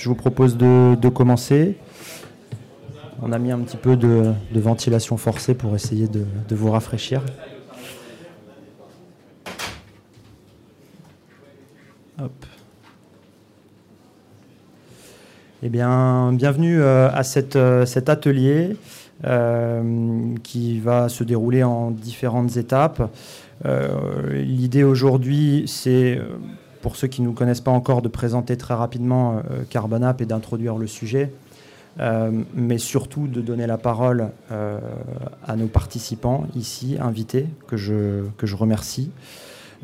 je vous propose de, commencer. On a mis un petit peu de, ventilation forcée pour essayer de, vous rafraîchir. Eh bien, bienvenue euh, à euh, cet atelier euh, qui va se dérouler en différentes étapes. L'idée aujourd'hui, c'est pour ceux qui ne nous connaissent pas encore, de présenter très rapidement euh, Carbonap et d'introduire le sujet, euh, mais surtout de donner la parole euh, à nos participants ici, invités, que je, que je remercie,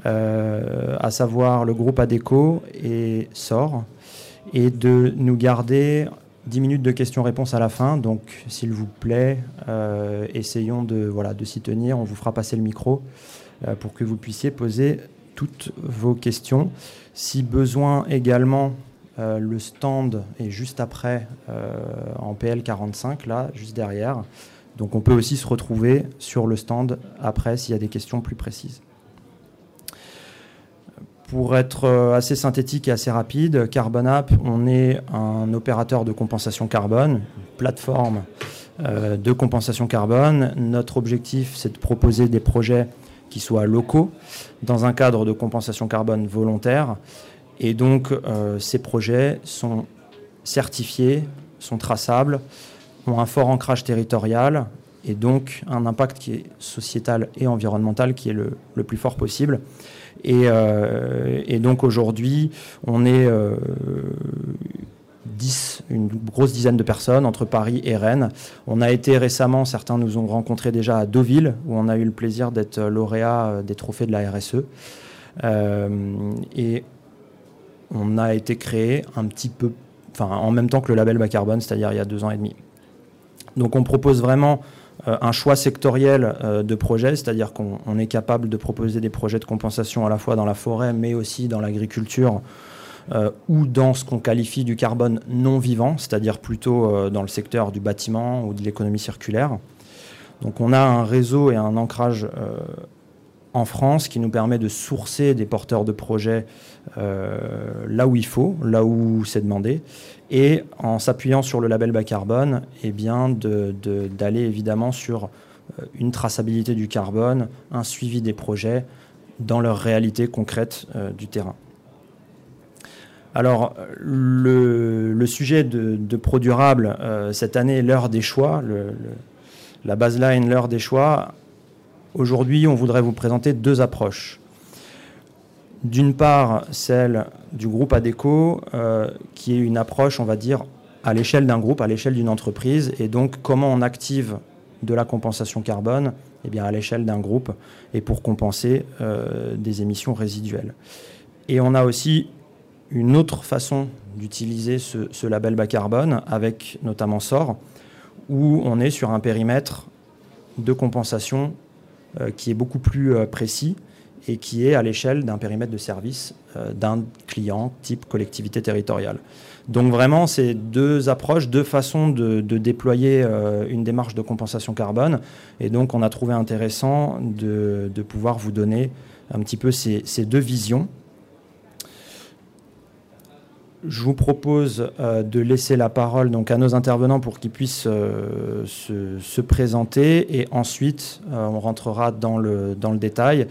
à savoir le groupe ADECO et SOR, et de nous garder 10 minutes de questions-réponses à la fin. Donc, s'il vous plaît, essayons de, voilà, de s'y tenir. On vous fera passer le micro pour que vous puissiez poser toutes vos questions. Si besoin également, euh, le stand est juste après euh, en PL45, là, juste derrière. Donc on peut aussi se retrouver sur le stand après s'il y a des questions plus précises. Pour être euh, assez synthétique et assez rapide, CarbonApp, on est un opérateur de compensation carbone, une plateforme de compensation carbone. Notre objectif, c'est de proposer des projets qui soient locaux, dans un cadre de compensation carbone volontaire. Et donc, euh, ces projets sont certifiés, sont traçables, ont un fort ancrage territorial et donc un impact qui est sociétal et environnemental qui est le, plus fort possible. Et, euh, et donc aujourd'hui, on est euh, 10, une grosse dizaine de personnes entre Paris et Rennes. On a été récemment, certains nous ont rencontrés déjà à Deauville, où on a eu le plaisir d'être lauréat euh, des trophées de la RSE. Euh, et on a été créé un petit peu, enfin en même temps que le label bas carbone, c'est-à-dire il y a deux ans et demi. Donc on propose vraiment euh, un choix sectoriel de projets, c'est-à-dire qu'on est capable de proposer des projets de compensation à la fois dans la forêt, mais aussi dans l'agriculture euh, ou dans ce qu'on qualifie du carbone non vivant, c'est-à-dire plutôt euh, dans le secteur du bâtiment ou de l'économie circulaire. Donc on a un réseau et un ancrage euh, en France qui nous permet de sourcer des porteurs de projets là où il faut, là où c'est demandé, et en s'appuyant sur le label bas carbone, eh bien d'aller évidemment sur une traçabilité du carbone, un suivi des projets dans leur réalité concrète du terrain. Alors, le, sujet de, Pro Durable, euh, cette année, l'heure des choix, la baseline, l'heure des choix. Aujourd'hui, on voudrait vous présenter deux approches. D'une part, celle du groupe ADECO, euh, qui est une approche, on va dire, à l'échelle d'un groupe, à l'échelle d'une entreprise, et donc comment on active de la compensation carbone eh bien, à l'échelle d'un groupe, et pour compenser euh, des émissions résiduelles. Et on a aussi une autre façon d'utiliser ce, label bas carbone, avec notamment SOR, où on est sur un périmètre de compensation euh, qui est beaucoup plus euh, précis et qui est à l'échelle d'un périmètre de service euh, d'un client type collectivité territoriale. Donc vraiment, c'est deux approches, deux façons de, déployer une démarche de compensation carbone. Et donc, on a trouvé intéressant de, pouvoir vous donner un petit peu ces deux visions je vous propose euh, de laisser la parole donc, à nos intervenants pour qu'ils puissent euh, se, présenter. Et ensuite euh, on rentrera dans le, dans le détail.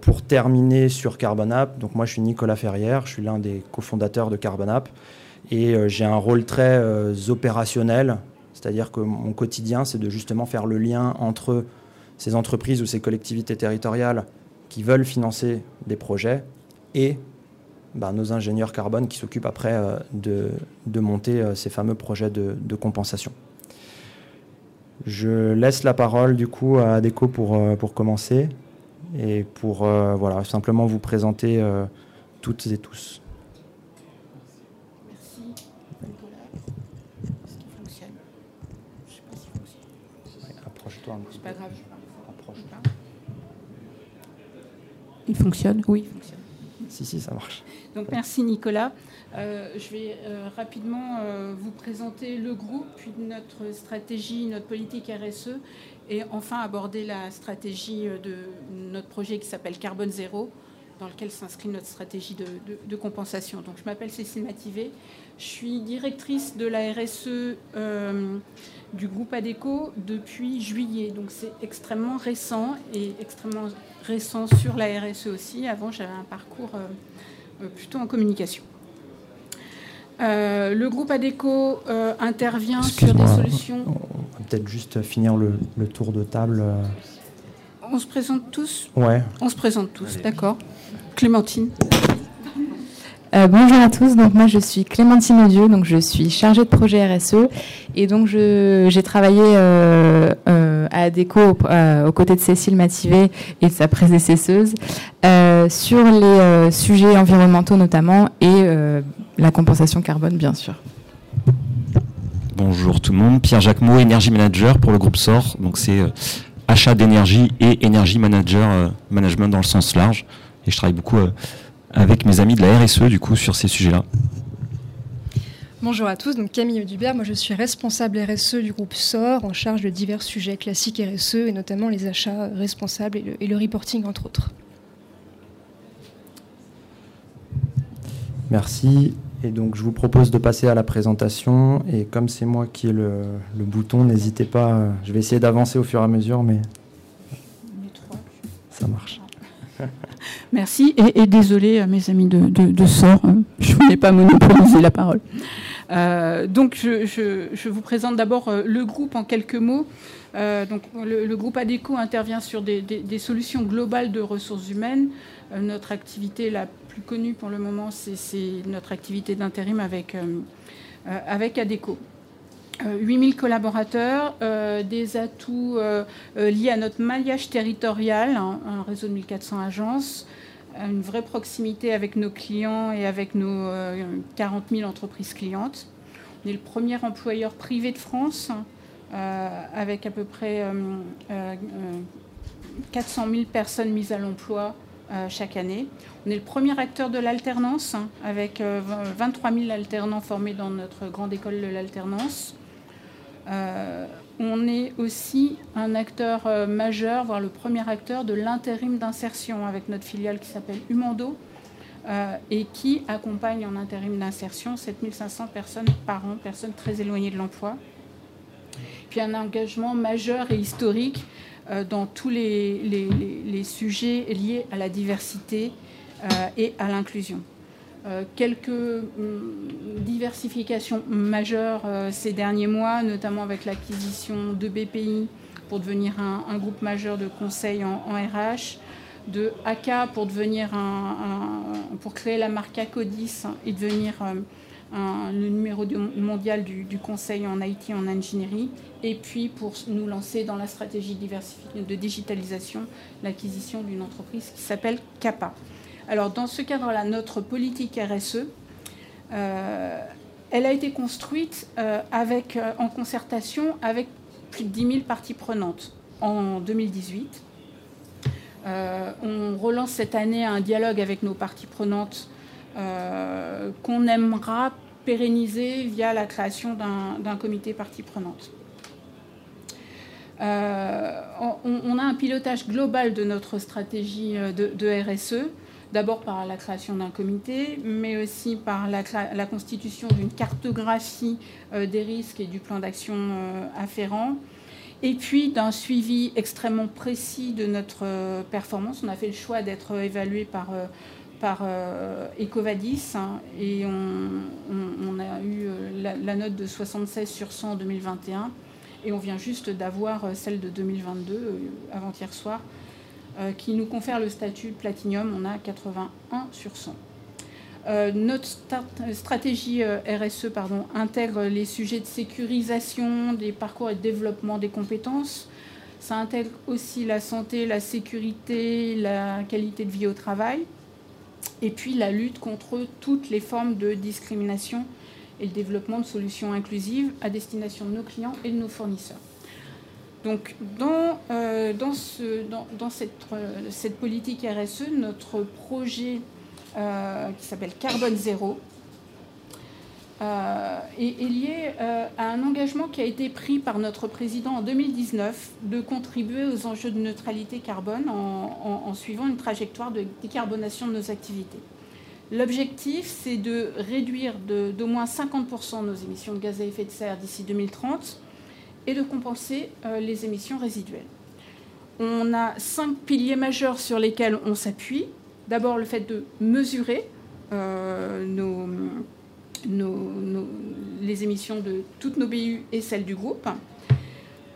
pour terminer sur Carbonap, donc moi je suis Nicolas Ferrière, je suis l'un des cofondateurs de Carbonap et j'ai un rôle très opérationnel, c'est-à-dire que mon quotidien c'est de justement faire le lien entre ces entreprises ou ces collectivités territoriales qui veulent financer des projets et bah, nos ingénieurs carbone qui s'occupent après euh, de, monter euh, ces fameux projets de, compensation. Je laisse la parole du coup à Adeco pour, euh, pour commencer et pour voilà, simplement vous présenter toutes et tous. Merci. Est-ce qu'il fonctionne? Je sais pas s'il fonctionne. Approche-toi C'est pas grave. Approche. Il fonctionne? Oui, il fonctionne. Si, si, ça marche. Donc merci Nicolas. Euh, je vais euh, rapidement euh, vous présenter le groupe, puis notre stratégie, notre politique RSE, et enfin aborder la stratégie de notre projet qui s'appelle Carbone Zéro, dans lequel s'inscrit notre stratégie de, compensation. Donc, je m'appelle Cécile Mativé, je suis directrice de la RSE du groupe ADECO depuis juillet. Donc, c'est extrêmement récent et extrêmement récent sur la RSE aussi. Avant, j'avais un parcours plutôt en communication. Euh, le groupe ADECO euh, intervient sur des solutions. On va peut-être juste finir le, tour de table. On se présente tous Ouais. On se présente tous, d'accord. Clémentine. Euh, bonjour à tous, donc moi je suis Clémentine Odieu, donc je suis chargée de projet RSE et donc j'ai travaillé euh, euh, aux côtés de Cécile Mativé et de sa prédécesseuse sur les sujets environnementaux notamment et la compensation carbone bien sûr. Bonjour tout le monde, Pierre Jacquemot, Energy Manager pour le groupe SOR, donc c'est achat d'énergie et Energy Manager, management dans le sens large et je travaille beaucoup avec mes amis de la RSE du coup sur ces sujets-là. Bonjour à tous, donc Camille Dubert, moi je suis responsable RSE du groupe SOR en charge de divers sujets classiques RSE et notamment les achats responsables et le, reporting entre autres. Merci. Et donc je vous propose de passer à la présentation. Et comme c'est moi qui ai le, le bouton, n'hésitez pas. Je vais essayer d'avancer au fur et à mesure, mais ça marche. Merci et, désolé à mes amis de, de, sort, hein. je ne voulais pas monopoliser la parole. Euh, donc je, vous présente d'abord euh, le groupe en quelques mots. Euh, donc le, groupe ADECO intervient sur des, solutions globales de ressources humaines. notre activité la plus connue pour le moment, c'est notre activité d'intérim avec, avec ADECO. 8000 euh, collaborateurs, euh, des atouts euh, liés à notre maillage territorial, hein, un réseau de 1400 agences, une vraie proximité avec nos clients et avec nos 40 000 entreprises clientes. On est le premier employeur privé de France, avec à peu près 400 000 personnes mises à l'emploi chaque année. On est le premier acteur de l'alternance, hein, avec 23 000 alternants formés dans notre grande école de l'alternance. Euh, on est aussi un acteur euh, majeur, voire le premier acteur de l'intérim d'insertion avec notre filiale qui s'appelle Humando euh, et qui accompagne en intérim d'insertion 7500 personnes par an, personnes très éloignées de l'emploi. Puis un engagement majeur et historique dans tous les, sujets liés à la diversité et à l'inclusion. Euh, quelques hum, diversifications majeures euh, ces derniers mois, notamment avec l'acquisition de BPI pour devenir un, groupe majeur de conseil en, RH, de AK pour devenir créer la marque ACODIS et devenir euh, le numéro mondial du, du, conseil en IT en ingénierie, et puis pour nous lancer dans la stratégie de digitalisation, l'acquisition d'une entreprise qui s'appelle CAPA. Alors, dans ce cadre-là, notre politique RSE, euh, elle a été construite euh, avec, euh, en concertation avec plus de 10 000 parties prenantes en 2018. on relance cette année un dialogue avec nos parties prenantes qu'on aimera pérenniser via la création d'un comité parties prenantes. on, a un pilotage global de notre stratégie de RSE d'abord par la création d'un comité, mais aussi par la, constitution d'une cartographie euh, des risques et du plan d'action euh, afférent, et puis d'un suivi extrêmement précis de notre euh, performance. On a fait le choix d'être évalué par, Ecovadis, hein, et on, a eu la, note de 76 sur 100 en 2021, et on vient juste d'avoir celle de 2022, avant-hier soir, qui nous confère le statut Platinium. On a 81 sur 100. Euh, notre stratégie euh, RSE intègre les sujets de sécurisation des parcours et de développement des compétences. Ça intègre aussi la santé, la sécurité, la qualité de vie au travail, et puis la lutte contre toutes les formes de discrimination et le développement de solutions inclusives à destination de nos clients et de nos fournisseurs. Donc, dans, euh, euh, cette, politique RSE, notre projet euh, qui s'appelle Carbone Zéro est, lié à un engagement qui a été pris par notre président en 2019 de contribuer aux enjeux de neutralité carbone en suivant une trajectoire de décarbonation de nos activités. L'objectif, c'est de réduire d'au moins 50% nos émissions de gaz à effet de serre d'ici 2030 et de compenser euh, les émissions résiduelles. On a cinq piliers majeurs sur lesquels on s'appuie. D'abord, le fait de mesurer euh, les émissions de toutes nos BU et celles du groupe,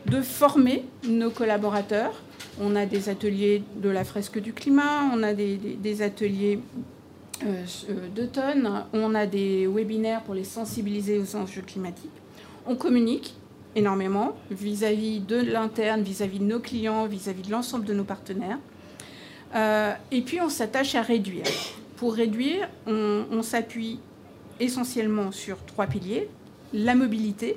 de former nos collaborateurs. On a des ateliers de la fresque du climat, on a des ateliers euh, euh, d'automne. On a des webinaires pour les sensibiliser aux enjeux climatiques. On communique énormément vis-à-vis de l'interne, vis-à-vis de nos clients, vis-à-vis de l'ensemble de nos partenaires. Euh, et puis on s'attache à réduire. Pour réduire, on, s'appuie essentiellement sur trois piliers. La mobilité.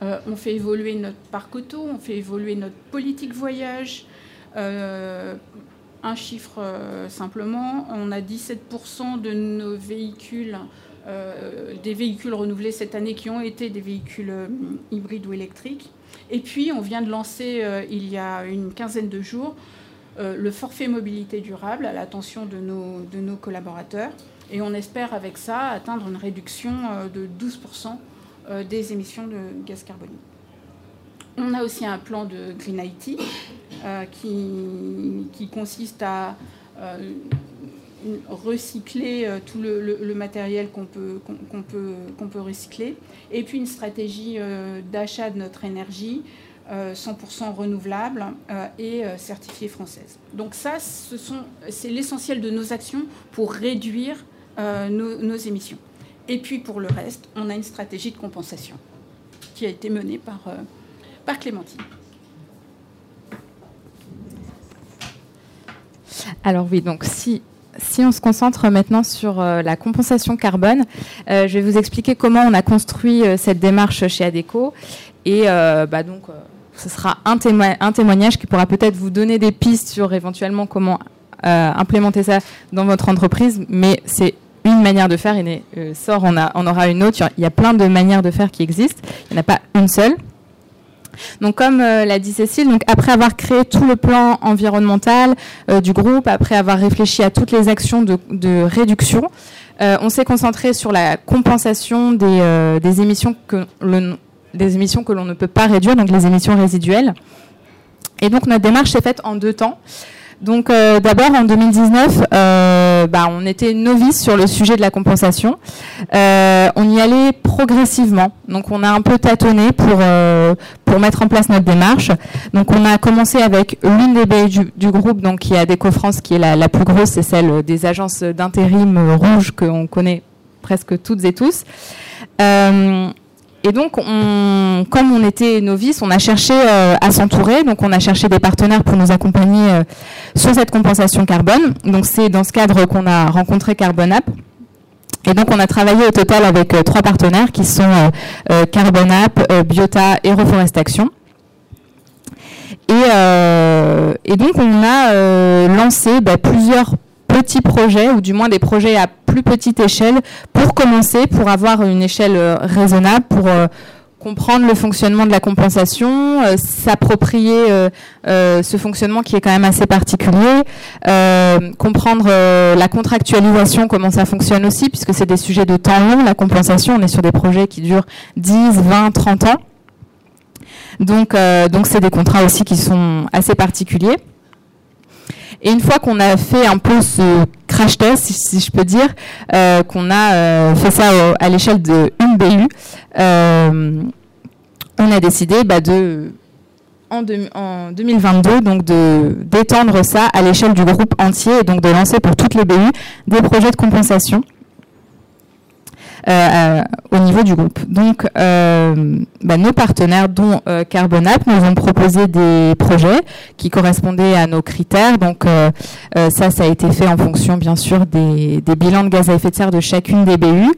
on fait évoluer notre parc auto, on fait évoluer notre politique voyage, un chiffre euh, simplement, on a 17% de nos véhicules, euh, des véhicules renouvelés cette année qui ont été des véhicules euh, hybrides ou électriques. Et puis, on vient de lancer il y a une quinzaine de jours le forfait mobilité durable à l'attention de nos, de nos collaborateurs. Et on espère avec ça atteindre une réduction de 12% des émissions de gaz carbonique. On a aussi un plan de Green IT euh, qui, consiste à euh, recycler euh, tout le, matériel qu'on peut, qu'on peut, peut recycler, et puis une stratégie d'achat de notre énergie 100% renouvelable et certifiée française. Donc ça, c'est l'essentiel de nos actions pour réduire nos, nos, émissions. Et puis pour le reste, on a une stratégie de compensation qui a été menée par, par Clémentine. Alors oui, donc si, si on se concentre maintenant sur euh, la compensation carbone, euh, je vais vous expliquer comment on a construit euh, cette démarche chez ADECO. Et bah donc, ce sera un, témoignage qui pourra peut-être vous donner des pistes sur éventuellement comment implémenter ça dans votre entreprise, mais c'est une manière de faire, et sort, on, on aura une autre. Il y a plein de manières de faire qui existent. Il n'y en a pas une seule. Donc comme euh, l'a dit Cécile, après avoir créé tout le plan environnemental euh, du groupe, après avoir réfléchi à toutes les actions de, réduction, euh, on s'est concentré sur la compensation des, émissions des émissions que l'on ne peut pas réduire, donc les émissions résiduelles. Et donc notre démarche s'est faite en deux temps. Donc euh, d'abord en 2019, euh, bah, on était novice sur le sujet de la compensation. Euh, on y allait progressivement. Donc on a un peu tâtonné pour pour mettre en place notre démarche. Donc on a commencé avec l'une des baies du, groupe, donc qui est Adeco France, qui est la, la plus grosse, c'est celle des agences d'intérim rouges qu'on connaît presque toutes et tous. Et donc, on, comme on était novice, on a cherché euh, à s'entourer. Donc, on a cherché des partenaires pour nous accompagner euh, sur cette compensation carbone. Donc, c'est dans ce cadre qu'on a rencontré Carbonap. Et donc, on a travaillé au total avec euh, trois partenaires qui sont Carbonap, Biota et Reforest Action. Et, et, donc, on a lancé bah, plusieurs petits projets, ou du moins des projets à plus petite échelle, pour commencer, pour avoir une échelle euh, raisonnable, pour euh, comprendre le fonctionnement de la compensation, euh, s'approprier ce fonctionnement qui est quand même assez particulier, comprendre la contractualisation, comment ça fonctionne aussi, puisque c'est des sujets de temps long, la compensation, on est sur des projets qui durent 10, 20, 30 ans. Donc, donc c'est des contrats aussi qui sont assez particuliers. Et une fois qu'on a fait un peu ce crash test, si, je peux dire, euh, qu'on a euh, fait ça à l'échelle de une BU, euh, on a décidé bah, en, 2022 donc de d'étendre ça à l'échelle du groupe entier et donc de lancer pour toutes les BU des projets de compensation euh, au niveau du groupe. Donc, euh, bah, nos partenaires, dont euh, Carbonap, nous ont proposé des projets qui correspondaient à nos critères. Donc, ça, ça a été fait en fonction, bien sûr, des, des, bilans de gaz à effet de serre de chacune des BU.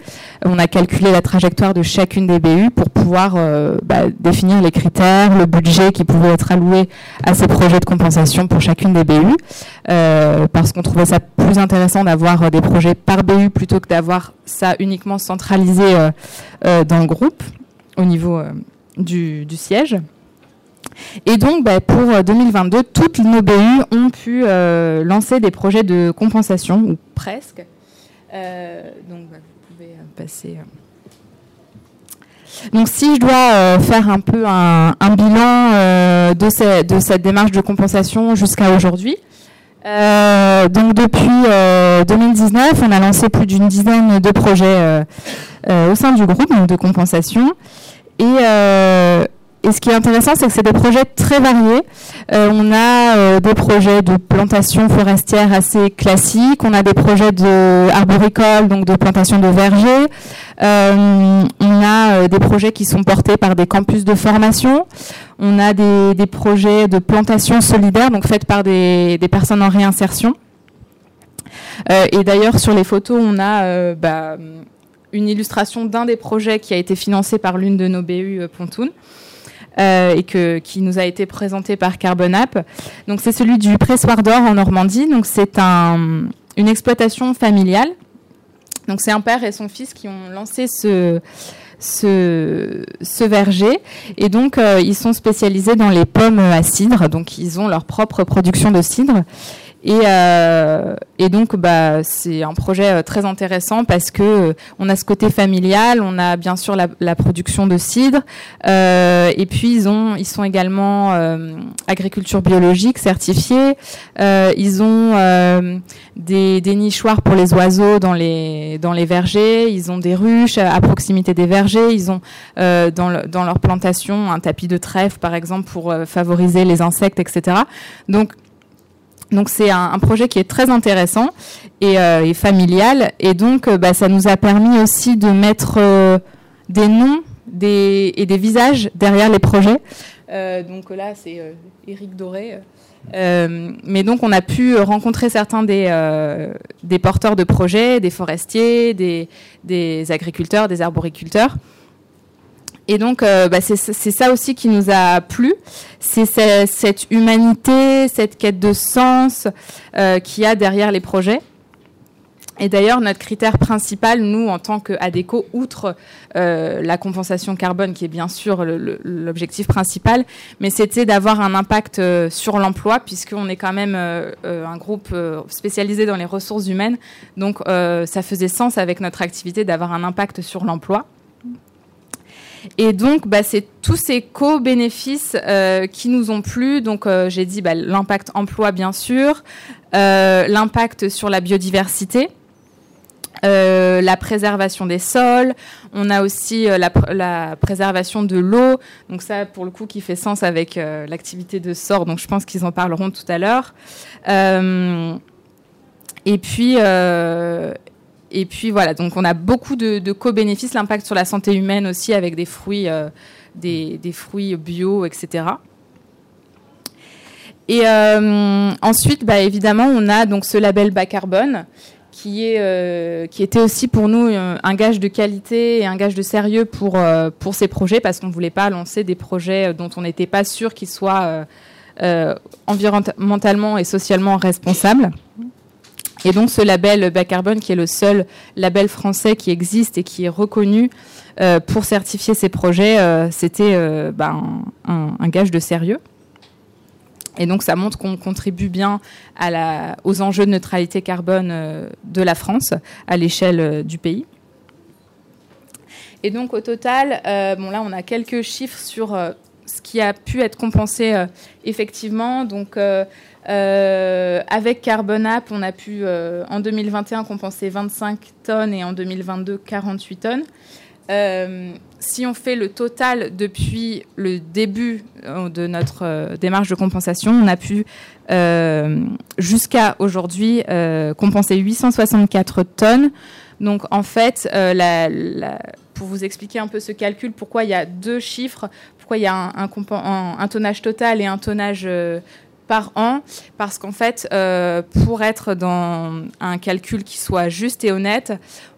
On a calculé la trajectoire de chacune des BU pour pouvoir bah, définir les critères, le budget qui pouvait être alloué à ces projets de compensation pour chacune des BU, parce qu'on trouvait ça plus intéressant d'avoir des projets par BU plutôt que d'avoir ça uniquement centralisé dans le groupe au niveau du, siège. Et donc, bah, pour 2022, euh, toutes nos BU ont pu euh, lancer des projets de compensation, ou presque. Euh, donc, bah, vous pouvez passer. Donc, si je dois faire un peu un, bilan de, de, cette démarche de compensation jusqu'à aujourd'hui, donc depuis 2019, on a lancé plus d'une dizaine de projets au sein du groupe de compensation. Et et ce qui est intéressant, c'est que c'est des projets très variés. Euh, on a euh, des projets de plantation forestière assez classiques, on a des projets de arboricoles, donc de plantation de vergers. Euh, on a des projets qui sont portés par des campus de formation. On a des, projets de plantation solidaire, donc faites par des, personnes en réinsertion. et d'ailleurs, sur les photos, on a bah, une illustration d'un des projets qui a été financé par l'une de nos BU Pontoon. Euh, et qui nous a été présenté par Carbonap. Donc c'est celui du pressoir d'or en Normandie. Donc c'est un, une exploitation familiale. Donc c'est un père et son fils qui ont lancé ce, ce, ce verger. Et donc, euh, ils sont spécialisés dans les pommes à cidre. Donc, ils ont leur propre production de cidre. Et, euh, et donc, bah, c'est un projet euh, très intéressant parce que euh, on a ce côté familial, on a bien sûr la, la production de cidre, euh, et puis ils ont, ils sont également euh, agriculture biologique certifiée. ils ont des, des, nichoirs pour les oiseaux dans les dans les vergers. Ils ont des ruches à proximité des vergers. Ils ont dans, dans leur plantation un tapis de trèfle, par exemple, pour favoriser les insectes, etc. Donc donc c'est un, projet qui est très intéressant et, euh, familial. Et donc euh, bah, ça nous a permis aussi de mettre euh, des noms et des visages derrière les projets. donc là c'est Eric Doré. mais donc on a pu rencontrer certains des, porteurs de projets, des forestiers, des agriculteurs, des arboriculteurs. Et donc, euh, bah, c'est ça aussi qui nous a plu, c'est cette humanité, cette quête de sens euh, qu'il y a derrière les projets. Et d'ailleurs, notre critère principal, nous, en tant qu'ADECO, outre euh, la compensation carbone, qui est bien sûr l'objectif principal, mais c'était d'avoir un impact sur l'emploi, puisqu'on est quand même un groupe spécialisé dans les ressources humaines. Donc, ça faisait sens avec notre activité d'avoir un impact sur l'emploi. Et donc, bah, c'est tous ces co-bénéfices euh, qui nous ont plu. Donc, euh, j'ai dit bah, l'impact emploi, bien sûr, euh, l'impact sur la biodiversité. la préservation des sols, on a aussi la, préservation de l'eau, donc ça pour le coup qui fait sens avec l'activité de sort, donc je pense qu'ils en parleront tout à l'heure. et puis et puis voilà, donc on a beaucoup de, co-bénéfices, l'impact sur la santé humaine aussi avec des fruits, euh, des, fruits bio, etc. Et euh, ensuite, bah, évidemment, on a donc ce label bas carbone qui, euh, était aussi pour nous un gage de qualité et un gage de sérieux pour, pour ces projets parce qu'on ne voulait pas lancer des projets dont on n'était pas sûr qu'ils soient environnementalement et socialement responsables. Et donc ce label bas carbone, qui est le seul label français qui existe et qui est reconnu euh, pour certifier ces projets, euh, c'était euh, ben, un, gage de sérieux. Et donc ça montre qu'on contribue bien aux enjeux de neutralité carbone de la France à l'échelle du pays. Et donc au total, bon là on a quelques chiffres sur ce qui a pu être compensé effectivement. Donc euh, avec Carbonap, on a pu euh, en 2021 compenser 25 tonnes et en 2022 48 tonnes. Euh, si on fait le total depuis le début de notre démarche de compensation, on a pu jusqu'à aujourd'hui compenser 864 tonnes. Donc en fait, pour vous expliquer un peu ce calcul, pourquoi il y a deux chiffres, pourquoi il y a un, un tonnage total et un tonnage par an, parce qu'en fait, euh, pour être dans un calcul qui soit juste et honnête,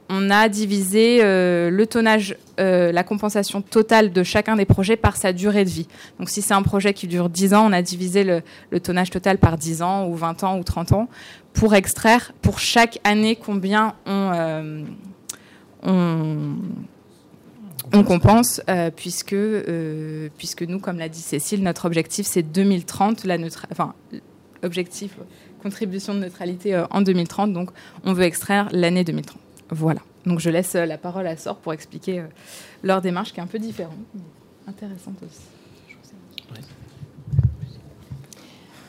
on a divisé euh, le tonnage, euh, la compensation totale de chacun des projets par sa durée de vie. Donc si c'est un projet qui dure 10 ans, on a divisé le, tonnage total par 10 ans ou 20 ans ou 30 ans pour extraire pour chaque année combien on, on, compense, puisque, puisque nous, comme l'a dit Cécile, notre objectif c'est 2030, la enfin, objectif contribution de neutralité en 2030, donc on veut extraire l'année 2030. Voilà. Donc je laisse euh, la parole à Sor pour expliquer euh, leur démarche qui est un peu différente, mais intéressante aussi.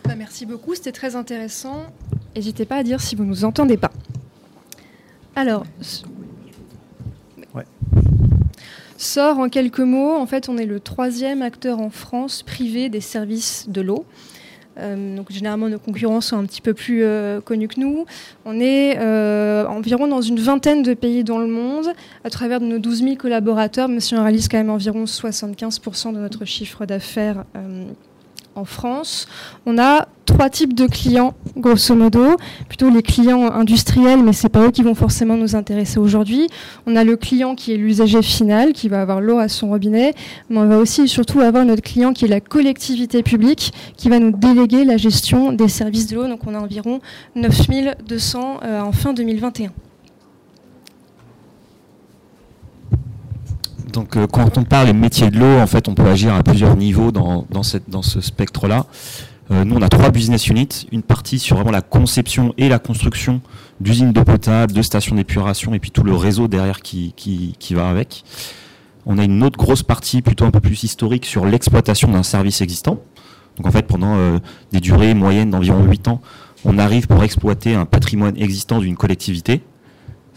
Bah, merci beaucoup, c'était très intéressant. N'hésitez pas à dire si vous ne nous entendez pas. Alors, Sort en quelques mots, en fait, on est le troisième acteur en France privé des services de l'eau. Euh, donc généralement nos concurrents sont un petit peu plus euh, connus que nous. On est euh, environ dans une vingtaine de pays dans le monde, à travers de nos 12 000 collaborateurs, mais si réalise quand même environ 75% de notre chiffre d'affaires en France. On a trois types de clients, grosso modo, plutôt les clients industriels, mais c'est pas eux qui vont forcément nous intéresser aujourd'hui. On a le client qui est l'usager final, qui va avoir l'eau à son robinet, mais on va aussi et surtout avoir notre client qui est la collectivité publique, qui va nous déléguer la gestion des services de l'eau. Donc on a environ 9200 euh, en fin 2021. Donc, quand on parle des métiers de l'eau, en fait, on peut agir à plusieurs niveaux dans, ce spectre-là. Euh, nous, on a trois business units. Une partie sur vraiment la conception et la construction d'usines d'eau potable, de stations d'épuration, et puis tout le réseau derrière qui, qui, va avec. On a une autre grosse partie, plutôt un peu plus historique, sur l'exploitation d'un service existant. Donc, en fait, pendant euh, des durées moyennes d'environ 8 ans, on arrive pour exploiter un patrimoine existant d'une collectivité.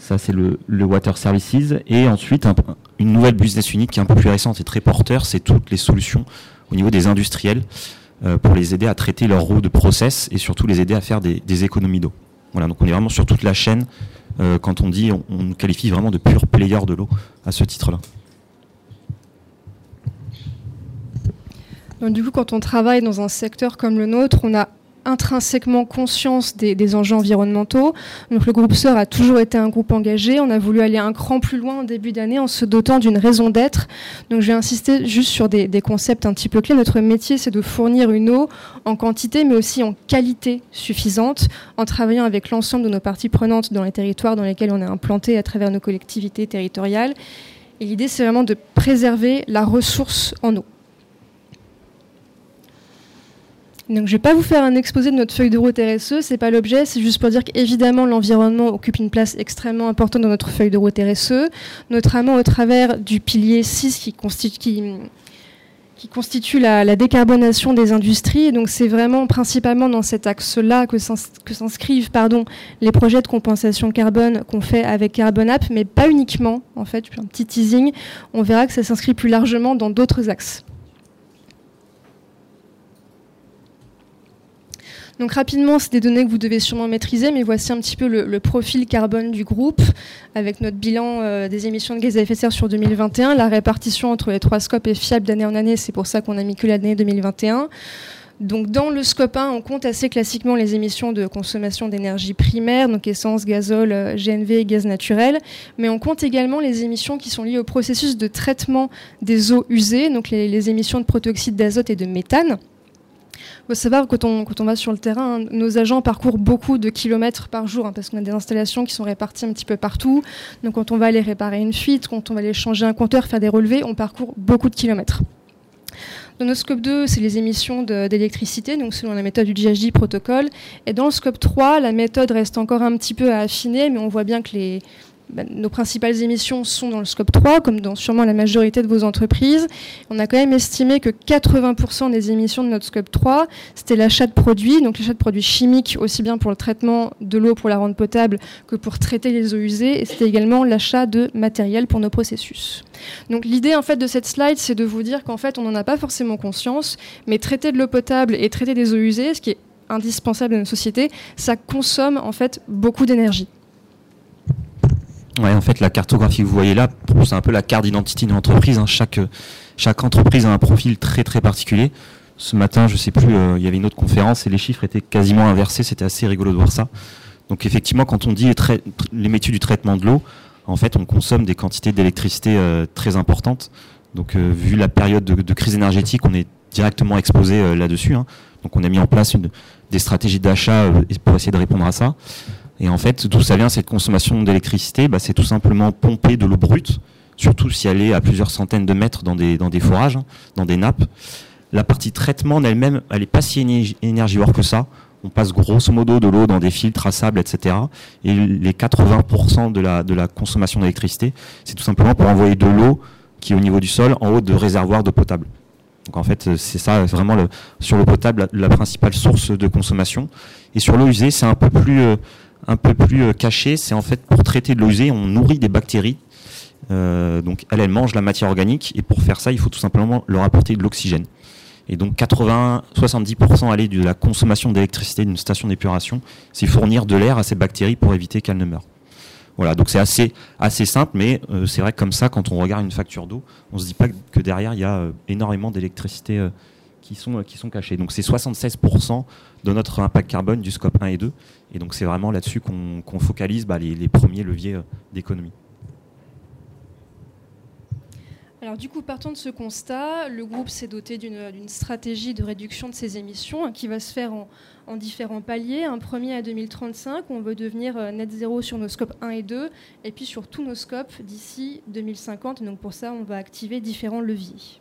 Ça, c'est le, Water Services. Et ensuite, un, une nouvelle business unit qui est un peu plus récente et très porteur, c'est toutes les solutions au niveau des industriels euh, pour les aider à traiter leur roue de process et surtout les aider à faire des, économies d'eau. Voilà, donc on est vraiment sur toute la chaîne. Euh, quand on dit, on, on, qualifie vraiment de pure player de l'eau à ce titre-là. Du coup, quand on travaille dans un secteur comme le nôtre, on a intrinsèquement conscience des, enjeux environnementaux. Le groupe SOR a toujours été un groupe engagé. On a voulu aller un cran plus loin en début d'année en se dotant d'une raison d'être. Donc je vais insister juste sur des, concepts un petit peu clés. Notre métier, c'est de fournir une eau en quantité, mais aussi en qualité suffisante, en travaillant avec l'ensemble de nos parties prenantes dans les territoires dans lesquels on est implanté à travers nos collectivités territoriales. Et l'idée, c'est vraiment de préserver la ressource en eau. Donc, je ne vais pas vous faire un exposé de notre feuille de route RSE, c'est pas l'objet, c'est juste pour dire qu'évidemment l'environnement occupe une place extrêmement importante dans notre feuille de route RSE, notamment au travers du pilier 6 qui constitue, la, décarbonation des industries. donc c'est vraiment principalement dans cet axe-là que s'inscrivent les projets de compensation carbone qu'on fait avec CarbonApp, mais pas uniquement, en fait, un petit teasing, on verra que ça s'inscrit plus largement dans d'autres axes. Donc rapidement, c'est des données que vous devez sûrement maîtriser, mais voici un petit peu le, profil carbone du groupe avec notre bilan euh, des émissions de gaz à effet de serre sur 2021. La répartition entre les trois scopes est fiable d'année en année, c'est pour ça qu'on a mis que l'année 2021. Donc dans le scope 1, on compte assez classiquement les émissions de consommation d'énergie primaire, donc essence, gazole, euh, GNV et gaz naturel, mais on compte également les émissions qui sont liées au processus de traitement des eaux usées, donc les, les émissions de protoxyde d'azote et de méthane. Faut savoir quand on, quand on va sur le terrain, nos agents parcourent beaucoup de kilomètres par jour, hein, parce qu'on a des installations qui sont réparties un petit peu partout. Donc quand on va aller réparer une fuite, quand on va aller changer un compteur, faire des relevés, on parcourt beaucoup de kilomètres. Dans le scope 2, c'est les émissions d'électricité, donc selon la méthode du GHG protocole. Et dans le scope 3, la méthode reste encore un petit peu à affiner, mais on voit bien que les, bah, nos principales émissions sont dans le scope 3, comme dans sûrement la majorité de vos entreprises. On a quand même estimé que 80% des émissions de notre scope 3, c'était l'achat de produits, donc l'achat de produits chimiques, aussi bien pour le traitement de l'eau pour la rendre potable que pour traiter les eaux usées, et c'était également l'achat de matériel pour nos processus. Donc l'idée en fait de cette slide, c'est de vous dire qu'en fait on n'en a pas forcément conscience, mais traiter de l'eau potable et traiter des eaux usées, ce qui est indispensable dans notre société, ça consomme en fait beaucoup d'énergie. Ouais, en fait, la cartographie que vous voyez là, c'est un peu la carte d'identité d'une entreprise. Hein. Chaque, chaque entreprise a un profil très très particulier. Ce matin, je sais plus, euh, il y avait une autre conférence et les chiffres étaient quasiment inversés. C'était assez rigolo de voir ça. Donc effectivement, quand on dit les, métiers du traitement de l'eau, en fait, on consomme des quantités d'électricité très importantes. Donc, vu la période de, crise énergétique, on est directement exposé là-dessus. Hein. Donc, on a mis en place des stratégies d'achat pour essayer de répondre à ça. Et en fait, d'où ça vient cette consommation d'électricité bah, C'est tout simplement pomper de l'eau brute, surtout si elle est à plusieurs centaines de mètres dans des, dans des forages, hein, dans des nappes. La partie traitement en elle-même, elle n'est pas si énergivore que ça. On passe grosso modo de l'eau dans des filtres à sable, etc. Et les 80% de la, de la consommation d'électricité, c'est tout simplement pour envoyer de l'eau qui est au niveau du sol en haut de réservoirs d'eau potable. Donc en fait, c'est ça vraiment sur l'eau potable la, principale source de consommation. Et sur l'eau usée, c'est un peu plus euh, un peu plus euh, caché, c'est en fait pour traiter de l'eau on nourrit des bactéries. Euh, donc elles, elles mangent la matière organique et pour faire ça, il faut tout simplement leur apporter de l'oxygène. Et donc 80-70% aller de la consommation d'électricité d'une station d'épuration, c'est fournir de l'air à ces bactéries pour éviter qu'elles ne meurent. Voilà, donc c'est assez, assez simple, mais euh, c'est vrai que comme ça, quand on regarde une facture d'eau, on ne se dit pas que derrière, il y a énormément d'électricité qui, sont, qui sont cachées. Donc c'est 76% de notre impact carbone du scope 1 et 2. Et donc c'est vraiment là-dessus qu'on focalise bah, les, premiers leviers euh, d'économie. Alors du coup, partant de ce constat, le groupe s'est doté d'une stratégie de réduction de ses émissions hein, qui va se faire en, différents paliers. Un premier à 2035, où on veut devenir euh, net zéro sur nos scopes 1 et 2, et puis sur tous nos scopes d'ici 2050. donc pour ça, on va activer différents leviers.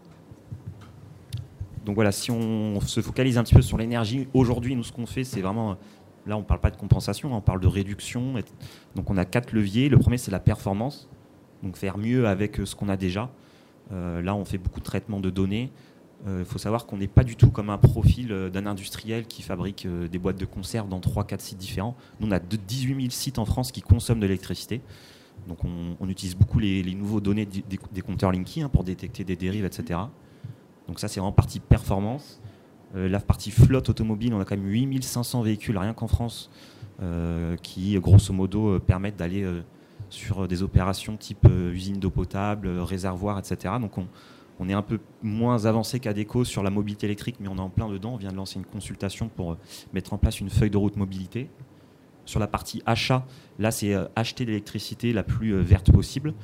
Donc voilà, si on se focalise un petit peu sur l'énergie, aujourd'hui, nous, ce qu'on fait, c'est vraiment Là, on ne parle pas de compensation, on parle de réduction. Donc on a quatre leviers. Le premier, c'est la performance. Donc faire mieux avec euh, ce qu'on a déjà. Euh, là, on fait beaucoup de traitement de données. Il euh, faut savoir qu'on n'est pas du tout comme un profil d'un industriel qui fabrique des boîtes de conserve dans 3-4 sites différents. Nous, on a 18 000 sites en France qui consomment de l'électricité. Donc on, utilise beaucoup les, nouveaux données des, compteurs Linky hein, pour détecter des dérives, etc. Donc ça, c'est vraiment partie performance. Euh, la partie flotte automobile, on a quand même 8500 véhicules rien qu'en France euh, qui, grosso modo, euh, permettent d'aller sur des opérations type usine d'eau potable, réservoir, etc. Donc on, est un peu moins avancé qu'ADECO sur la mobilité électrique, mais on est en plein dedans. On vient de lancer une consultation pour mettre en place une feuille de route mobilité. Sur la partie achat, là, c'est acheter l'électricité la plus verte possible.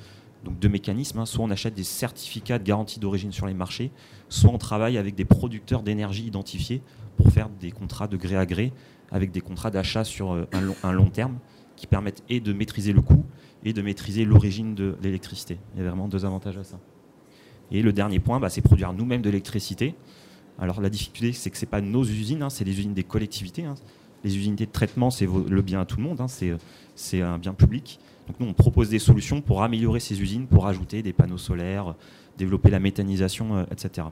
Donc deux mécanismes, hein. soit on achète des certificats de garantie d'origine sur les marchés, soit on travaille avec des producteurs d'énergie identifiés pour faire des contrats de gré à gré avec des contrats d'achat sur euh, un long, terme qui permettent et de maîtriser le coût et de maîtriser l'origine de l'électricité. Il y a vraiment deux avantages à ça. Et le dernier point, bah, c'est produire nous-mêmes de l'électricité. Alors la difficulté, c'est que ce n'est pas nos usines, hein, c'est les usines des collectivités. Hein. Les unités de traitement, c'est le bien à tout le monde, c'est un bien public. Donc nous, on propose des solutions pour améliorer ces usines, pour ajouter des panneaux solaires, développer la méthanisation, euh, etc.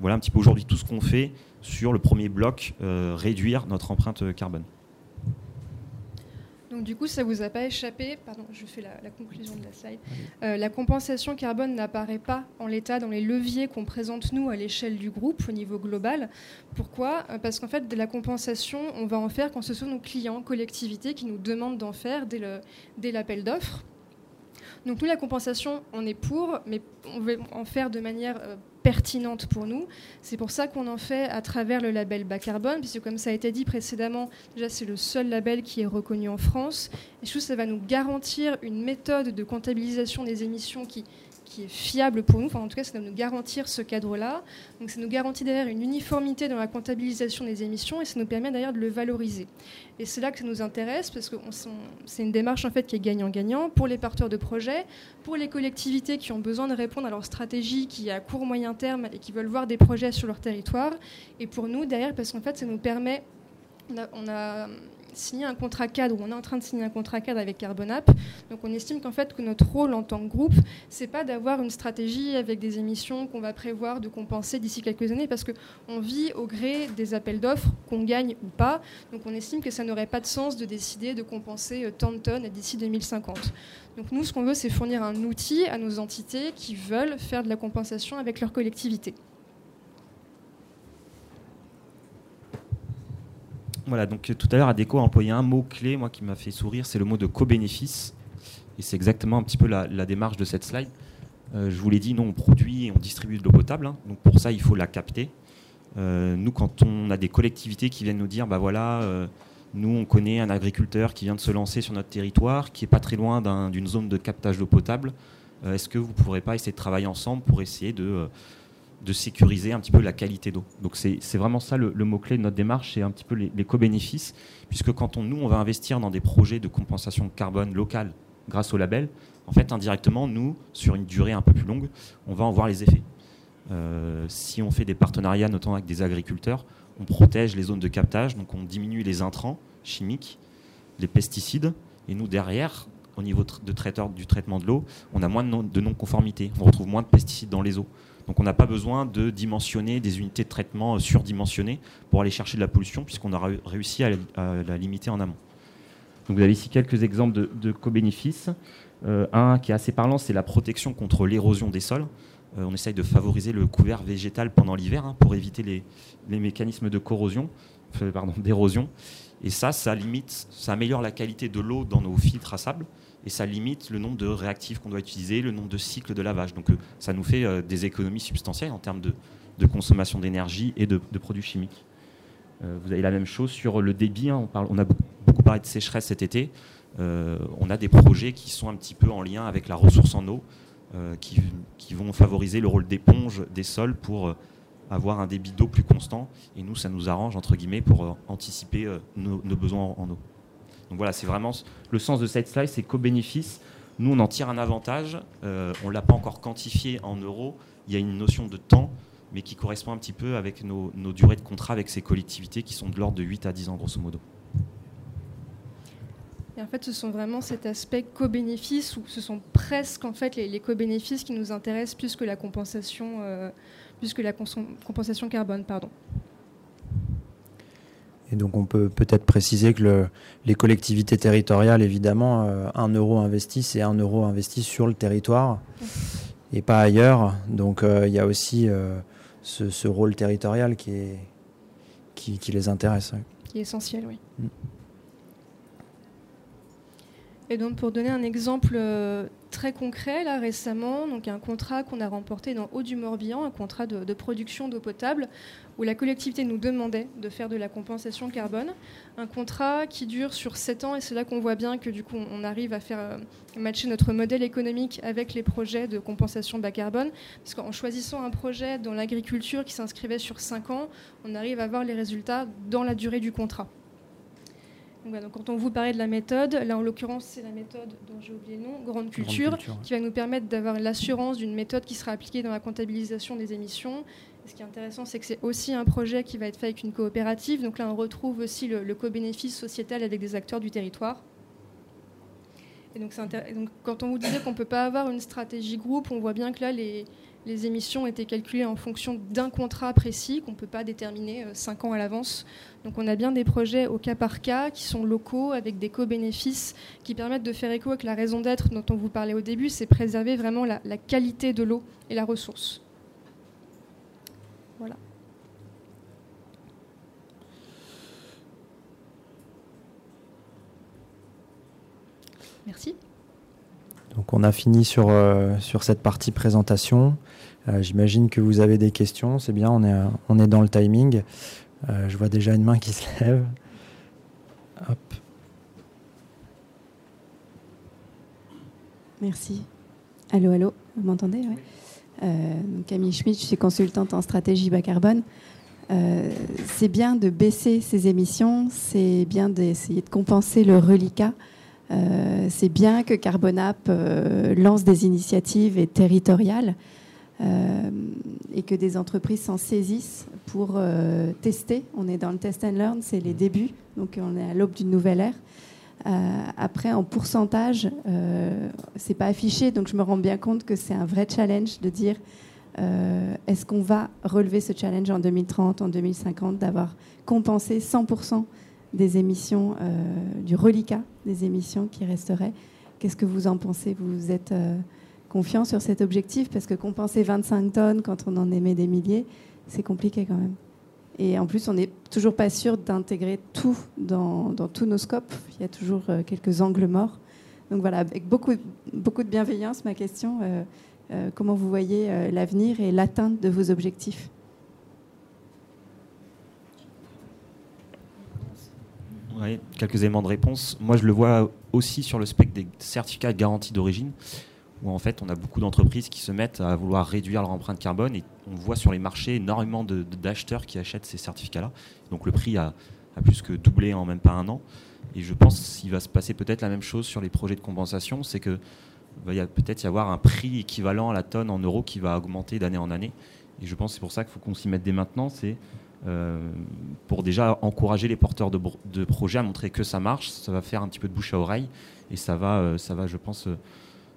Voilà un petit peu aujourd'hui tout ce qu'on fait sur le premier bloc, euh, réduire notre empreinte euh, carbone. Donc du coup, ça vous a pas échappé, pardon, je fais la, conclusion de la slide, la compensation carbone n'apparaît pas en l'état dans les leviers qu'on présente nous à l'échelle du groupe au niveau global. Pourquoi? Parce qu'en fait, de la compensation, on va en faire quand ce sont nos clients, collectivités, qui nous demandent d'en faire dès l'appel d'offres. Donc nous, la compensation, on est pour, mais on veut en faire de manière euh, pertinente pour nous. C'est pour ça qu'on en fait à travers le label bas carbone, puisque comme ça a été dit précédemment, déjà c'est le seul label qui est reconnu en France. Et je trouve que ça va nous garantir une méthode de comptabilisation des émissions qui qui est fiable pour nous. En tout cas, ça doit nous garantir ce cadre-là. Donc, ça nous garantit d'ailleurs une uniformité dans la comptabilisation des émissions et ça nous permet d'ailleurs de le valoriser. Et c'est là que ça nous intéresse parce que c'est une démarche en fait qui est gagnant-gagnant pour les porteurs de projets, pour les collectivités qui ont besoin de répondre à leur stratégie qui est à court moyen terme et qui veulent voir des projets sur leur territoire, et pour nous derrière parce qu'en fait, ça nous permet signer un contrat cadre, ou on est en train de signer un contrat cadre avec Carbonap. Donc on estime qu'en fait que notre rôle en tant que groupe, c'est pas d'avoir une stratégie avec des émissions qu'on va prévoir de compenser d'ici quelques années, parce qu'on vit au gré des appels d'offres, qu'on gagne ou pas. Donc on estime que ça n'aurait pas de sens de décider de compenser euh, tant de tonnes d'ici 2050. Donc nous, ce qu'on veut, c'est fournir un outil à nos entités qui veulent faire de la compensation avec leur collectivité. Voilà, donc tout à l'heure, Adéco a employé un mot clé, moi, qui m'a fait sourire, c'est le mot de co-bénéfice. Et c'est exactement un petit peu la, démarche de cette slide. Euh, je vous l'ai dit, nous, on produit et on distribue de l'eau potable. Hein. donc pour ça, il faut la capter. Euh, nous, quand on a des collectivités qui viennent nous dire, bah voilà, euh, Nous, on connaît un agriculteur qui vient de se lancer sur notre territoire, qui est pas très loin d'une zone de captage d'eau potable. Est-ce que vous ne pourrez pas essayer de travailler ensemble pour essayer de de sécuriser un petit peu la qualité d'eau. Donc c'est vraiment ça le, mot-clé de notre démarche, c'est un petit peu les, co-bénéfices, puisque quand on, nous, on va investir dans des projets de compensation carbone locale grâce au label, en fait, indirectement, nous, sur une durée un peu plus longue, on va en voir les effets. Euh, si on fait des partenariats, notamment avec des agriculteurs, on protège les zones de captage, donc on diminue les intrants chimiques, les pesticides, et nous, derrière, au niveau de traiteur, du traitement de l'eau, on a moins de non-conformité, on retrouve moins de pesticides dans les eaux. Donc on n'a pas besoin de dimensionner des unités de traitement surdimensionnées pour aller chercher de la pollution, puisqu'on a réussi à la, limiter en amont. Donc vous avez ici quelques exemples de, co-bénéfices. Euh, un qui est assez parlant, c'est la protection contre l'érosion des sols. Euh, on essaye de favoriser le couvert végétal pendant l'hiver hein, pour éviter les, mécanismes de corrosion, d'érosion. Et ça, ça limite, ça améliore la qualité de l'eau dans nos filtres à sable et ça limite le nombre de réactifs qu'on doit utiliser, le nombre de cycles de lavage. Donc euh, ça nous fait euh, des économies substantielles en termes de, consommation d'énergie et de, produits chimiques. Euh, vous avez la même chose sur le débit. Hein. on, a beaucoup, parlé de sécheresse cet été. on a des projets qui sont un petit peu en lien avec la ressource en eau, qui, vont favoriser le rôle d'éponge des sols pour avoir un débit d'eau plus constant. Et nous, ça nous arrange, entre guillemets, pour anticiper nos besoins en eau. Donc voilà, c'est vraiment le sens de cette slide, c'est co-bénéfice. Nous, on en tire un avantage. Euh, on ne l'a pas encore quantifié en euros. Il y a une notion de temps, mais qui correspond un petit peu avec nos, durées de contrat avec ces collectivités qui sont de l'ordre de 8 à 10 ans, grosso modo. Et en fait, ce sont vraiment cet aspect co-bénéfice, ou ce sont presque en fait les, co-bénéfices qui nous intéressent plus que la compensation, euh, plus que la compensation carbone, pardon. Et donc on peut peut-être préciser que les collectivités territoriales, évidemment, euh, un euro investi, c'est un euro investi sur le territoire et pas ailleurs. Donc euh, il y a aussi euh, ce, rôle territorial qui, est, qui, les intéresse. Qui est essentiel, oui. Mm. Et donc pour donner un exemple très concret, là récemment, donc un contrat qu'on a remporté dans Haut du Morbihan, un contrat de, production d'eau potable, où la collectivité nous demandait de faire de la compensation carbone. Un contrat qui dure sur 7 ans, et c'est là qu'on voit bien que du coup on arrive à faire euh, matcher notre modèle économique avec les projets de compensation bas carbone, parce qu'en choisissant un projet dans l'agriculture qui s'inscrivait sur 5 ans, on arrive à voir les résultats dans la durée du contrat. Donc, quand on vous parlait de la méthode, là en l'occurrence c'est la méthode dont j'ai oublié le nom, Grande Culture, qui va nous permettre d'avoir l'assurance d'une méthode qui sera appliquée dans la comptabilisation des émissions. ce qui est intéressant, c'est que c'est aussi un projet qui va être fait avec une coopérative. Donc là on retrouve aussi le, co-bénéfice sociétal avec des acteurs du territoire. Et donc, donc quand on vous disait qu'on ne peut pas avoir une stratégie groupe, on voit bien que là les, les émissions étaient calculées en fonction d'un contrat précis qu'on ne peut pas déterminer euh, cinq ans à l'avance. Donc on a bien des projets au cas par cas qui sont locaux avec des co-bénéfices qui permettent de faire écho avec la raison d'être dont on vous parlait au début, c'est préserver vraiment la, qualité de l'eau et la ressource. Voilà. Merci. Donc on a fini sur, euh, sur cette partie présentation. Euh, j'imagine que vous avez des questions. C'est bien, on est, on est dans le timing. Euh, je vois déjà une main qui se lève. Hop. Merci. Allô, allô, vous m'entendez Camille Schmidt, je suis consultante en stratégie bas carbone. c'est bien de baisser ces émissions, c'est bien d'essayer de compenser le reliquat euh, c'est bien que Carbonap euh, lance des initiatives territoriales euh, et que des entreprises s'en saisissent pour tester. On est dans le test and learn, c'est les débuts, donc on est à l'aube d'une nouvelle ère. après, en pourcentage, c'est pas affiché, donc je me rends bien compte que c'est un vrai challenge de dire est-ce qu'on va relever ce challenge en 2030, en 2050, d'avoir compensé 100% des émissions, euh, du reliquat des émissions qui resteraient. Qu'est-ce que vous en pensez? Vous êtes euh, confiant sur cet objectif Parce que compenser 25 tonnes quand on en émet des milliers, c'est compliqué quand même. Et en plus, on n'est toujours pas sûr d'intégrer tout dans, tous nos scopes. Il y a toujours euh, quelques angles morts. Donc voilà, avec beaucoup, beaucoup de bienveillance, ma question, comment vous voyez l'avenir et l'atteinte de vos objectifs? Oui, quelques éléments de réponse. Moi, je le vois aussi sur le spectre des certificats de garantie d'origine, où en fait, on a beaucoup d'entreprises qui se mettent à vouloir réduire leur empreinte carbone, et on voit sur les marchés énormément d'acheteurs qui achètent ces certificats-là. Donc le prix a, plus que doublé en même pas un an. Et je pense qu'il va se passer peut-être la même chose sur les projets de compensation, c'est que va y peut-être y avoir un prix équivalent à la tonne en euros qui va augmenter d'année en année. Et je pense que c'est pour ça qu'il faut qu'on s'y mette dès maintenant. C'est euh, pour déjà encourager les porteurs de, projets à montrer que ça marche. Ça va faire un petit peu de bouche à oreille et ça va, euh, je pense, euh,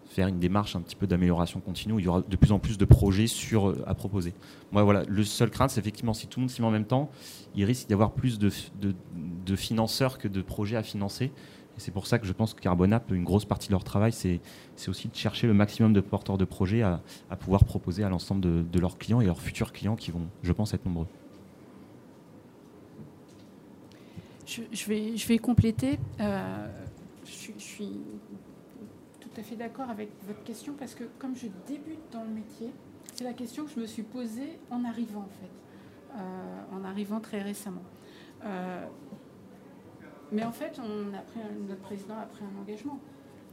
faire une démarche un petit peu d'amélioration continue il y aura de plus en plus de projets sur, à proposer. Moi, voilà, le seul crainte, c'est effectivement si tout le monde s'y met en même temps, il risque d'y avoir plus de, financeurs que de projets à financer. Et c'est pour ça que je pense que Carbonap, une grosse partie de leur travail, c'est aussi de chercher le maximum de porteurs de projets à, pouvoir proposer à l'ensemble de, leurs clients et leurs futurs clients qui vont, je pense, être nombreux. Je, vais, je vais compléter. Euh, je, suis à fait d'accord avec votre question parce que comme je débute dans le métier, c'est la question que je me suis posée en arrivant en fait, euh, en arrivant très récemment. Euh, mais en fait, on a pris notre président a pris un engagement,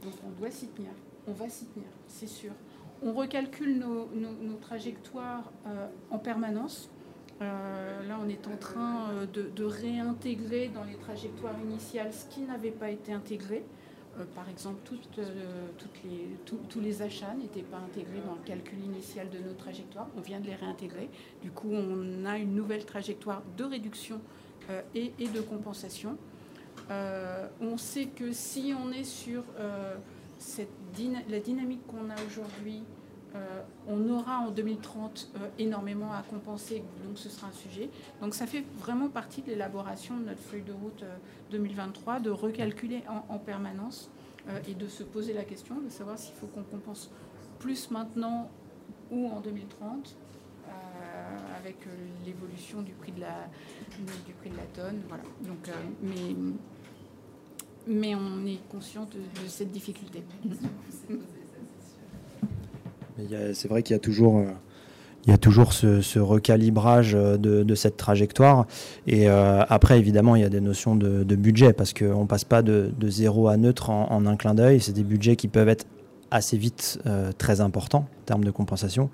donc on doit s'y tenir. On va s'y tenir, c'est sûr. On recalcule nos, trajectoires en permanence. Euh, là, on est en train euh, de, réintégrer dans les trajectoires initiales ce qui n'avait pas été intégré. Euh, par exemple, les, tous les achats n'étaient pas intégrés dans le calcul initial de nos trajectoires. On vient de les réintégrer. Du coup, on a une nouvelle trajectoire de réduction et, de compensation. on sait que si on est sur cette la dynamique qu'on a aujourd'hui euh, on aura en 2030 euh, énormément à compenser, donc ce sera un sujet. Donc ça fait vraiment partie de l'élaboration de notre feuille de route 2023, euh, de recalculer en, permanence et de se poser la question de savoir s'il faut qu'on compense plus maintenant ou en 2030 avec l'évolution du prix de la tonne. Mais on est conscient de cette difficulté. C'est vrai qu'il y a toujours, euh, il y toujours ce, recalibrage euh, de, cette trajectoire. Et euh, après, évidemment, il y a des notions de, budget parce qu'on ne passe pas de, zéro à neutre en, un clin d'œil. C'est des budgets qui peuvent être assez vite très importants en termes de compensation.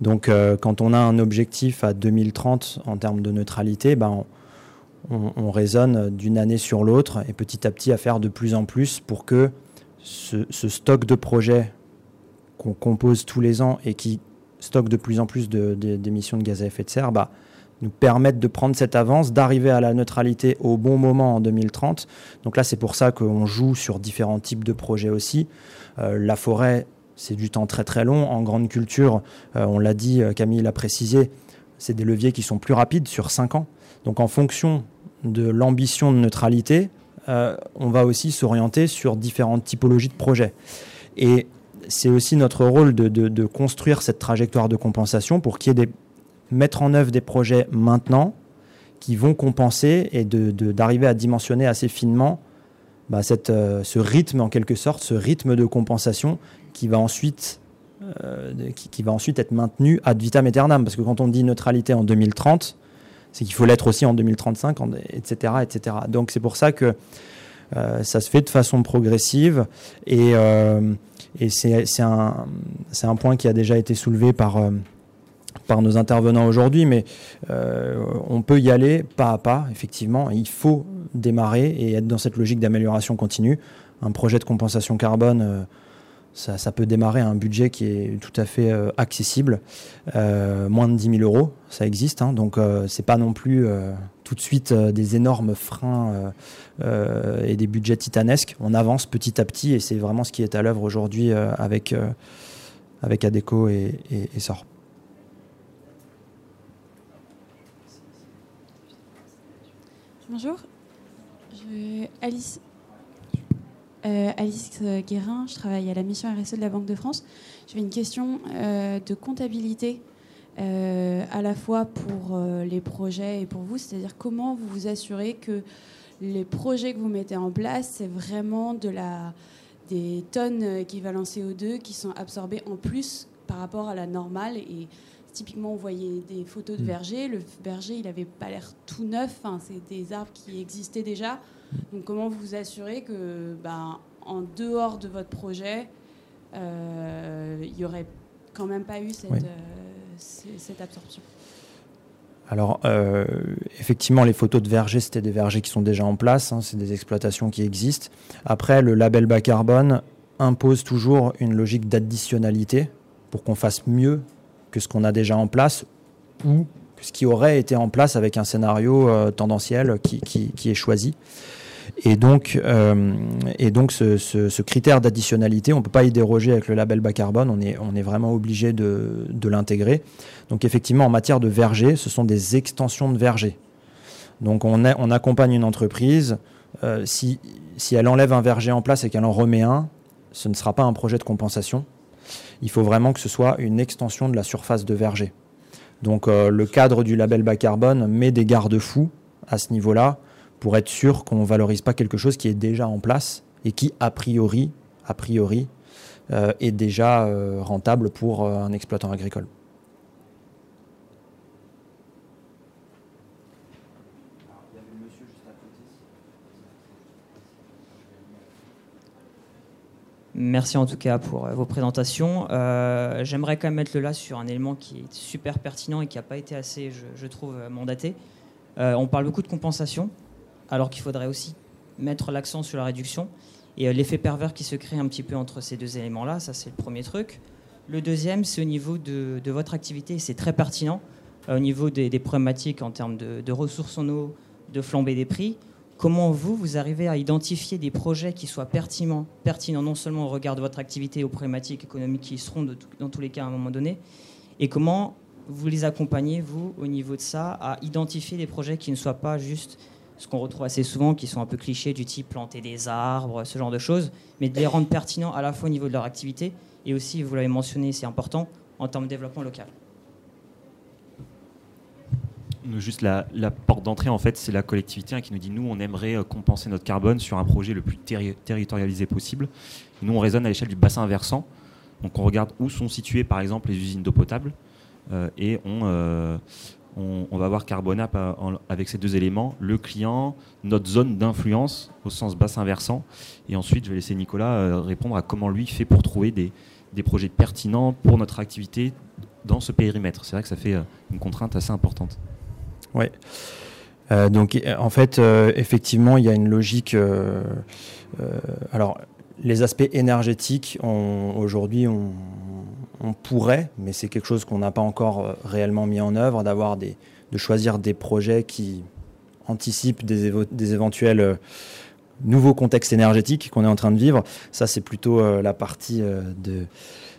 Donc, quand on a un objectif à 2030 en termes de neutralité, ben, on, raisonne d'une année sur l'autre et petit à petit à faire de plus en plus pour que ce stock de projets qu'on compose tous les ans et qui stocke de plus en plus d'émissions de, gaz à effet de serre, bah, nous permettent de prendre cette avance, d'arriver à la neutralité au bon moment en 2030. Donc là, c'est pour ça qu'on joue sur différents types de projets aussi. Euh, la forêt, c'est du temps très très long. En grande culture, euh, on l'a dit, euh, Camille l'a précisé, c'est des leviers qui sont plus rapides sur 5 ans. Donc en fonction de l'ambition de neutralité, on va aussi s'orienter sur différentes typologies de projets. Et c'est aussi notre rôle de, construire cette trajectoire de compensation pour qu'il y ait mettre en œuvre des projets maintenant qui vont compenser et d'arriver à dimensionner assez finement bah, cette, euh, ce rythme en quelque sorte, ce rythme de compensation qui va ensuite euh, qui, va ensuite être maintenu ad vitam aeternam. Parce que quand on dit neutralité en 2030, c'est qu'il faut l'être aussi en 2035, etc., etc. Donc c'est pour ça que euh, ça se fait de façon progressive et et c'est un, un, point qui a déjà été soulevé par, euh, par nos intervenants aujourd'hui, mais euh, on peut y aller pas à pas, effectivement. Il faut démarrer et être dans cette logique d'amélioration continue. Un projet de compensation carbone, euh, ça, peut démarrer à un budget qui est tout à fait accessible, moins de 10 000 euros, ça existe. Hein, donc c'est pas non plus tout de suite des énormes freins euh, et des budgets titanesques. On avance petit à petit et c'est vraiment ce qui est à l'œuvre aujourd'hui euh, avec, euh, avec ADECO et, et, SOR. Bonjour, je, Alice, Alice Guérin, je travaille à la mission RSE de la Banque de France. J'avais une question de comptabilité à la fois pour les projets et pour vous, c'est-à-dire comment vous vous assurez que les projets que vous mettez en place, c'est vraiment de la, des tonnes équivalent CO2 qui sont absorbées en plus par rapport à la normale. Et typiquement, on voyait des photos de Mm. vergers. Le verger, il n'avait pas l'air tout neuf. Enfin, c'est des arbres qui existaient déjà. Donc, comment vous vous assurez que, ben, en dehors de votre projet, euh, il n'y aurait quand même pas eu cette, Oui. euh, cette absorption? Alors, euh, effectivement, les photos de vergers, c'était des vergers qui sont déjà en place, hein, c'est des exploitations qui existent. Après, le label bas carbone impose toujours une logique d'additionnalité pour qu'on fasse mieux que ce qu'on a déjà en place ou ce qui aurait été en place avec un scénario euh, tendanciel qui, qui- est choisi. Et donc, euh, et donc ce, critère d'additionnalité, on ne peut pas y déroger avec le label bas carbone, on est, on est vraiment obligé de, de l'intégrer. Donc effectivement, en matière de verger, ce sont des extensions de verger. Donc on accompagne une entreprise, euh, si, si elle enlève un verger en place et qu'elle en remet un, ce ne sera pas un projet de compensation. Il faut vraiment que ce soit une extension de la surface de verger. Donc euh, le cadre du label bas carbone met des garde-fous à ce niveau-là pour être sûr qu'on ne valorise pas quelque chose qui est déjà en place et qui, a priori, a priori euh, est déjà euh, rentable pour un exploitant agricole. Merci en tout cas pour euh, vos présentations. Euh, J'aimerais quand même mettre le là sur un élément qui est super pertinent et qui n'a pas été assez, je, trouve, euh, mandaté. On parle beaucoup de compensation, alors qu'il faudrait aussi mettre l'accent sur la réduction. Et l'effet pervers qui se crée un petit peu entre ces deux éléments-là, ça c'est le premier truc. Le deuxième, c'est au niveau de, votre activité, c'est très pertinent, au niveau des, des problématiques en termes de, de ressources en eau, de flambée des prix. Comment vous, vous arrivez à identifier des projets qui soient pertinents, pertinents non seulement au regard de votre activité aux problématiques économiques qui seront dans tous les cas à un moment donné, et comment vous les accompagnez, vous, au niveau de ça, à identifier des projets qui ne soient pas juste ce qu'on retrouve assez souvent, qui sont un peu clichés du type planter des arbres, ce genre de choses, mais de les rendre pertinents à la fois au niveau de leur activité et aussi, vous l'avez mentionné, c'est important, en termes de développement local. Juste la, porte d'entrée, en fait, c'est la collectivité hein, qui nous dit nous, on aimerait euh, compenser notre carbone sur un projet le plus terri- territorialisé possible. Nous, on raisonne à l'échelle du bassin versant. Donc, on regarde où sont situées, par exemple, les usines d'eau potable. euh, et on, euh, on, va voir Carbonap avec ces deux éléments le client, notre zone d'influence au sens bassin versant. Et ensuite, je vais laisser Nicolas répondre à comment lui fait pour trouver des, des projets pertinents pour notre activité dans ce périmètre. C'est vrai que ça fait une contrainte assez importante. Ouais. Euh, donc en fait, euh, effectivement, il y a une logique. euh, alors, les aspects énergétiques, aujourd'hui, on, pourrait, mais c'est quelque chose qu'on n'a pas encore réellement mis en œuvre, d'avoir des, de choisir des projets qui anticipent des, des éventuels nouveaux contextes énergétiques qu'on est en train de vivre. Ça, c'est plutôt la partie de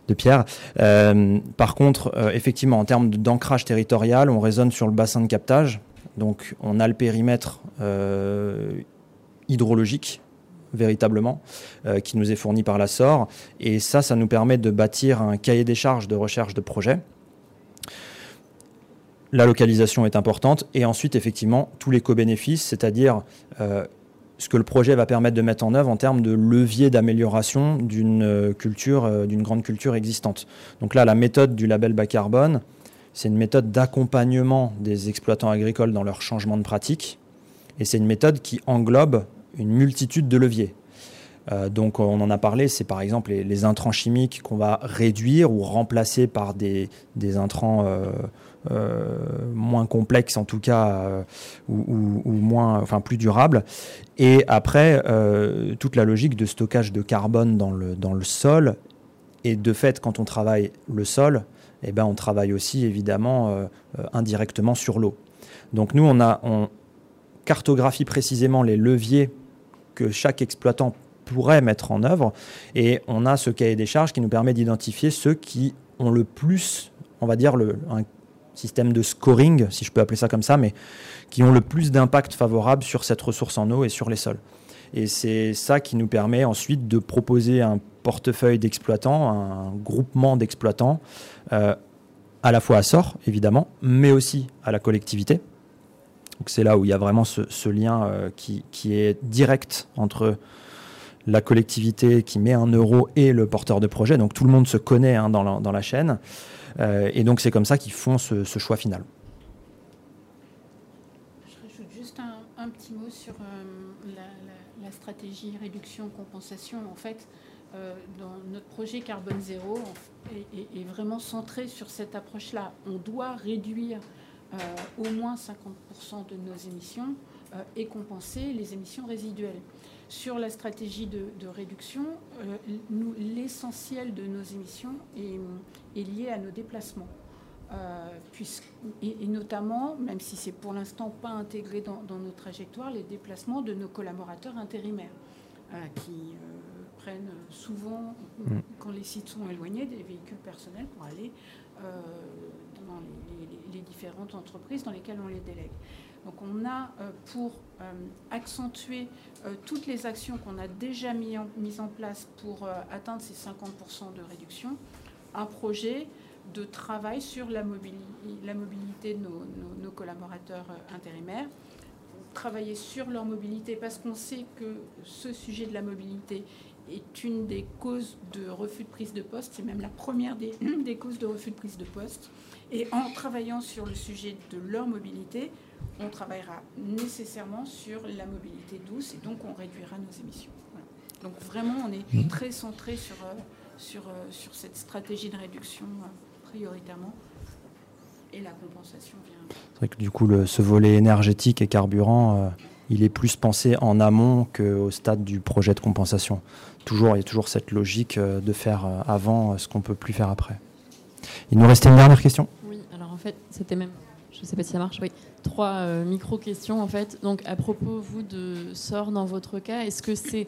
de Pierre. Euh, par contre, euh, effectivement, en termes d'ancrage territorial, on raisonne sur le bassin de captage. Donc, on a le périmètre euh, hydrologique véritablement, qui nous est fourni par la SOR. Et ça, ça nous permet de bâtir un cahier des charges de recherche de projet. La localisation est importante. Et ensuite, effectivement, tous les co-bénéfices, c'est-à-dire ce que le projet va permettre de mettre en œuvre en termes de levier d'amélioration d'une euh, culture, euh, d'une grande culture existante. Donc là, la méthode du label bas carbone, c'est une méthode d'accompagnement des exploitants agricoles dans leur changement de pratique. Et c'est une méthode qui englobe une multitude de leviers. Euh, donc on en a parlé, c'est par exemple les, intrants chimiques qu'on va réduire ou remplacer par des, des intrants moins complexes en tout cas, euh, ou, moins, enfin plus durables. Et après, euh, toute la logique de stockage de carbone dans le, dans le sol. Et de fait, quand on travaille le sol, eh ben, on travaille aussi évidemment euh, euh, indirectement sur l'eau. Donc nous, on, a, on cartographie précisément les leviers que chaque exploitant pourrait mettre en œuvre. Et on a ce cahier des charges qui nous permet d'identifier ceux qui ont le plus, on va dire, le, un système de scoring, si je peux appeler ça comme ça, mais qui ont le plus d'impact favorable sur cette ressource en eau et sur les sols. Et c'est ça qui nous permet ensuite de proposer un portefeuille d'exploitants, un groupement d'exploitants, euh, à la fois à sort, évidemment, mais aussi à la collectivité. Donc c'est là où il y a vraiment ce, lien euh, qui, est direct entre la collectivité qui met un euro et le porteur de projet. Donc tout le monde se connaît hein, dans, la, chaîne. Euh, et donc c'est comme ça qu'ils font ce, choix final. Je rajoute juste un, petit mot sur euh, la, stratégie réduction-compensation. En fait, euh, dans notre projet Carbone Zéro est, est, vraiment centré sur cette approche-là. On doit réduire au moins 50% de nos émissions et compenser les émissions résiduelles. Sur la stratégie de, réduction, euh, l'essentiel de nos émissions est, lié à nos déplacements. Euh, et, notamment, même si c'est pour l'instant pas intégré dans, nos trajectoires, les déplacements de nos collaborateurs intérimaires, euh, qui prennent souvent, mm. quand les sites sont éloignés, des véhicules personnels pour aller dans les, différentes entreprises dans lesquelles on les délègue. Donc on a, pour accentuer euh, toutes les actions qu'on a déjà mises en place pour euh, atteindre ces 50% de réduction, un projet de travail sur la mobilité, de nos, collaborateurs euh, intérimaires, travailler sur leur mobilité parce qu'on sait que ce sujet de la mobilité est une des causes de refus de prise de poste, c'est même la première des, causes de refus de prise de poste. Et en travaillant sur le sujet de leur mobilité, on travaillera nécessairement sur la mobilité douce et donc on réduira nos émissions. Donc vraiment, on est mmh. très centré sur, euh, sur, euh, sur cette stratégie de réduction euh, prioritairement et la compensation vient. C'est vrai que du coup, le, ce volet énergétique et carburant, il est plus pensé en amont qu'au stade du projet de compensation. Toujours, il y a toujours cette logique de faire avant ce qu'on ne peut plus faire après. Il nous restait une dernière question? Oui, alors en fait, c'était même je ne sais pas si ça marche. Oui, trois euh, micro-questions en fait. Donc à propos, vous, de sort dans votre cas, est-ce que c'est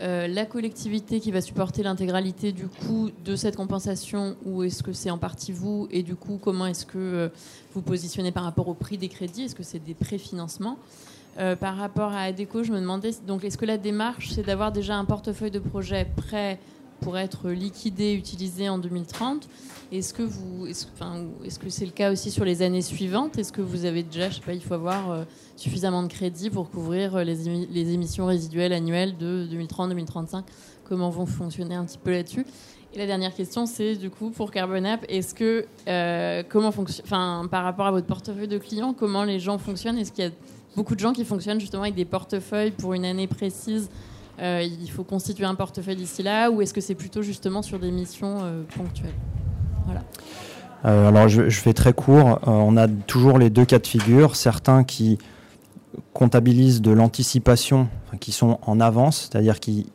euh, la collectivité qui va supporter l'intégralité du coût de cette compensation ou est-ce que c'est en partie vous? Et du coup, comment est-ce que euh, vous positionnez par rapport au prix des crédits? Est-ce que c'est des préfinancements? Par rapport à ADECO, je me demandais, donc est-ce que la démarche, c'est d'avoir déjà un portefeuille de projets prêt pour être liquidé, utilisé en 2030 est-ce que vous, est-ce, est-ce que c'est le cas aussi sur les années suivantes? Est-ce que vous avez déjà, je sais pas, il faut avoir euh, suffisamment de crédits pour couvrir euh, les, émissions résiduelles annuelles de 2030-2035 Comment vont fonctionner un petit peu là-dessus? Et la dernière question, c'est du coup pour Carbonap, est-ce que euh, comment fonctionne, enfin par rapport à votre portefeuille de clients, comment les gens fonctionnent? Est-ce qu'il y a beaucoup de gens qui fonctionnent justement avec des portefeuilles pour une année précise il faut constituer un portefeuille d'ici là, ou est-ce que c'est plutôt justement sur des missions ponctuelles? Euh, alors je, fais très court. Euh, on a toujours les deux cas de figure. Certains qui comptabilisent de l'anticipation, qui sont en avance, c'est-à-dire qui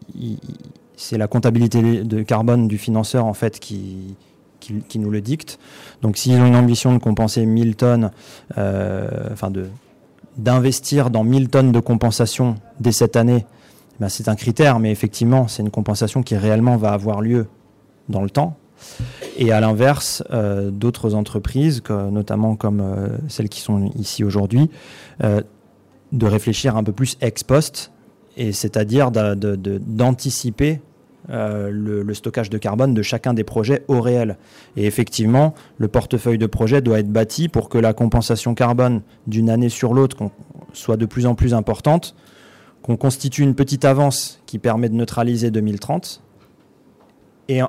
c'est la comptabilité de carbone du financeur en fait qui, qui, nous le dicte. Donc s'ils ont une ambition de compenser 1000 tonnes, euh, enfin d'investir dans 1000 tonnes de compensation dès cette année, ben c'est un critère, mais effectivement, c'est une compensation qui réellement va avoir lieu dans le temps, et à l'inverse, euh, d'autres entreprises, notamment comme euh, celles qui sont ici aujourd'hui, euh, de réfléchir un peu plus ex post, et c'est-à-dire d'anticiper le, stockage de carbone de chacun des projets au réel. Et effectivement, le portefeuille de projet doit être bâti pour que la compensation carbone d'une année sur l'autre soit de plus en plus importante, qu'on constitue une petite avance qui permet de neutraliser 2030, et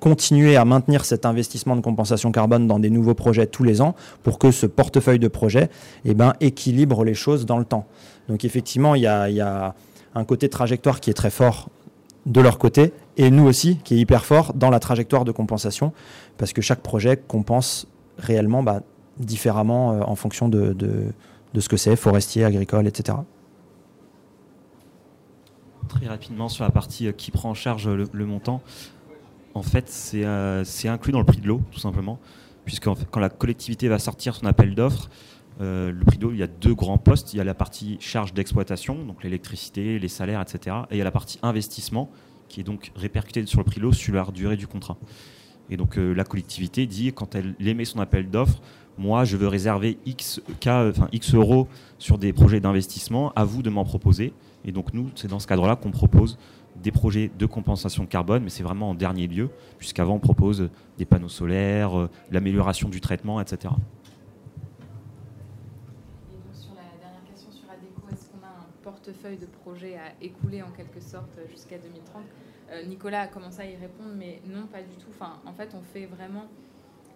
continuer à maintenir cet investissement de compensation carbone dans des nouveaux projets tous les ans pour que ce portefeuille de projets eh ben, équilibre les choses dans le temps. Donc effectivement, il y a, un côté trajectoire qui est très fort de leur côté et nous aussi qui est hyper fort dans la trajectoire de compensation parce que chaque projet compense réellement bah, différemment euh, en fonction de, de, ce que c'est, forestier, agricole, etc. Très rapidement sur la partie euh, qui prend en charge le montant en fait, euh, c'est inclus dans le prix de l'eau, tout simplement. Puisque quand la collectivité va sortir son appel d'offres, euh, le prix de l'eau, il y a deux grands postes. Il y a la partie charge d'exploitation, donc l'électricité, les salaires, etc. Et il y a la partie investissement, qui est donc répercutée sur le prix de l'eau sur la durée du contrat. Et donc euh, la collectivité dit, quand elle émet son appel d'offres, moi, je veux réserver X, X euros sur des projets d'investissement, à vous de m'en proposer. Et donc nous, c'est dans ce cadre-là qu'on propose des projets de compensation carbone, mais c'est vraiment en dernier lieu, puisqu'avant on propose des panneaux solaires, euh, l'amélioration du traitement, etc. sur la dernière question sur ADECO, est-ce qu'on a un portefeuille de projets à écouler en quelque sorte jusqu'à 2030. Nicolas a commencé à y répondre, mais non, pas du tout. Enfin, en fait, on fait vraiment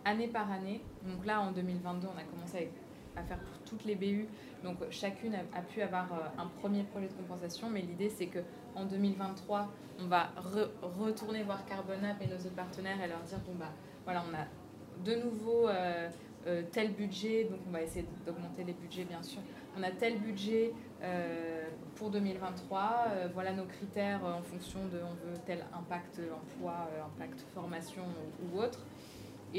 année par année. Donc là, en 2022, on a commencé à faire pour toutes les BU. Donc chacune a, pu avoir un premier projet de compensation, mais l'idée c'est que en 2023, on va retourner voir Carbonap et nos autres partenaires et leur dire bon bah voilà, on a de nouveau euh, euh, tel budget, donc on va essayer d'augmenter les budgets bien sûr. On a tel budget euh, pour 2023, voilà nos critères en fonction de on veut tel impact emploi, impact formation ou, autre.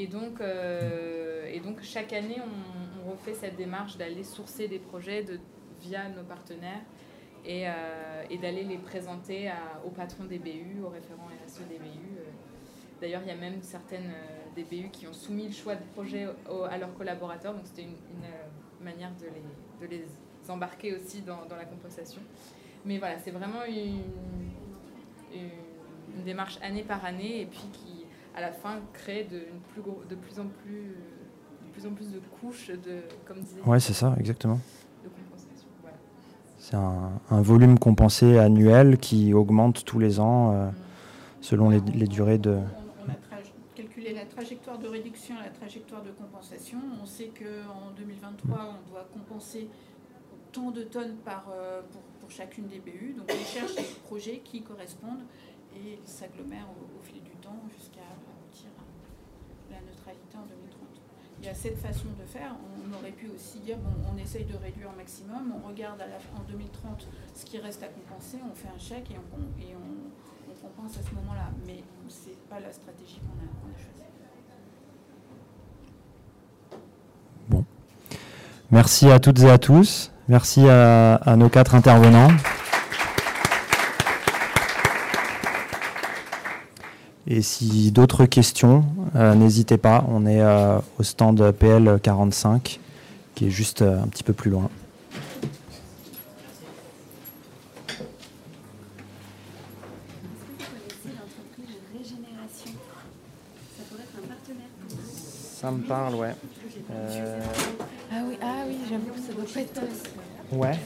Et donc, et donc chaque année, on, refait cette démarche d'aller sourcer des projets via nos partenaires et, et d'aller les présenter aux patrons des BU, aux référents RSE des BU. D'ailleurs, il y a même certaines des BU qui ont soumis le choix de projet à leurs collaborateurs. Donc c'était une, euh, manière de les, de les, embarquer aussi dans, dans, la compensation. Mais voilà, c'est vraiment une, une, démarche année par année et puis qui, à la fin, crée de, une plus de plus en plus de plus en plus de couches de, comme disait. Ouais, c'est ça, exactement. C'est un, un, volume compensé annuel qui augmente tous les ans euh, selon les, les durées de la trajectoire de réduction et la trajectoire de compensation. On sait qu'en 2023, on doit compenser tant de tonnes par, euh, pour, chacune des BU. Donc on cherche des projets qui correspondent et s'agglomèrent au, fil du temps jusqu'à aboutir à la neutralité en 2030. Il y a cette façon de faire. On aurait pu aussi dire, bon, on essaye de réduire au maximum, on regarde à la, en 2030 ce qui reste à compenser, on fait un chèque et on, compense à ce moment-là. Mais ce n'est pas la stratégie qu'on a, a choisie. Merci à toutes et à tous. Merci à, nos quatre intervenants. Et si d'autres questions, euh, n'hésitez pas. On est euh, au stand PL 45, qui est juste euh, un petit peu plus loin. Ça me parle, ouais. Ah oui, ah oui j'avoue que ça doit pas être. Ouais.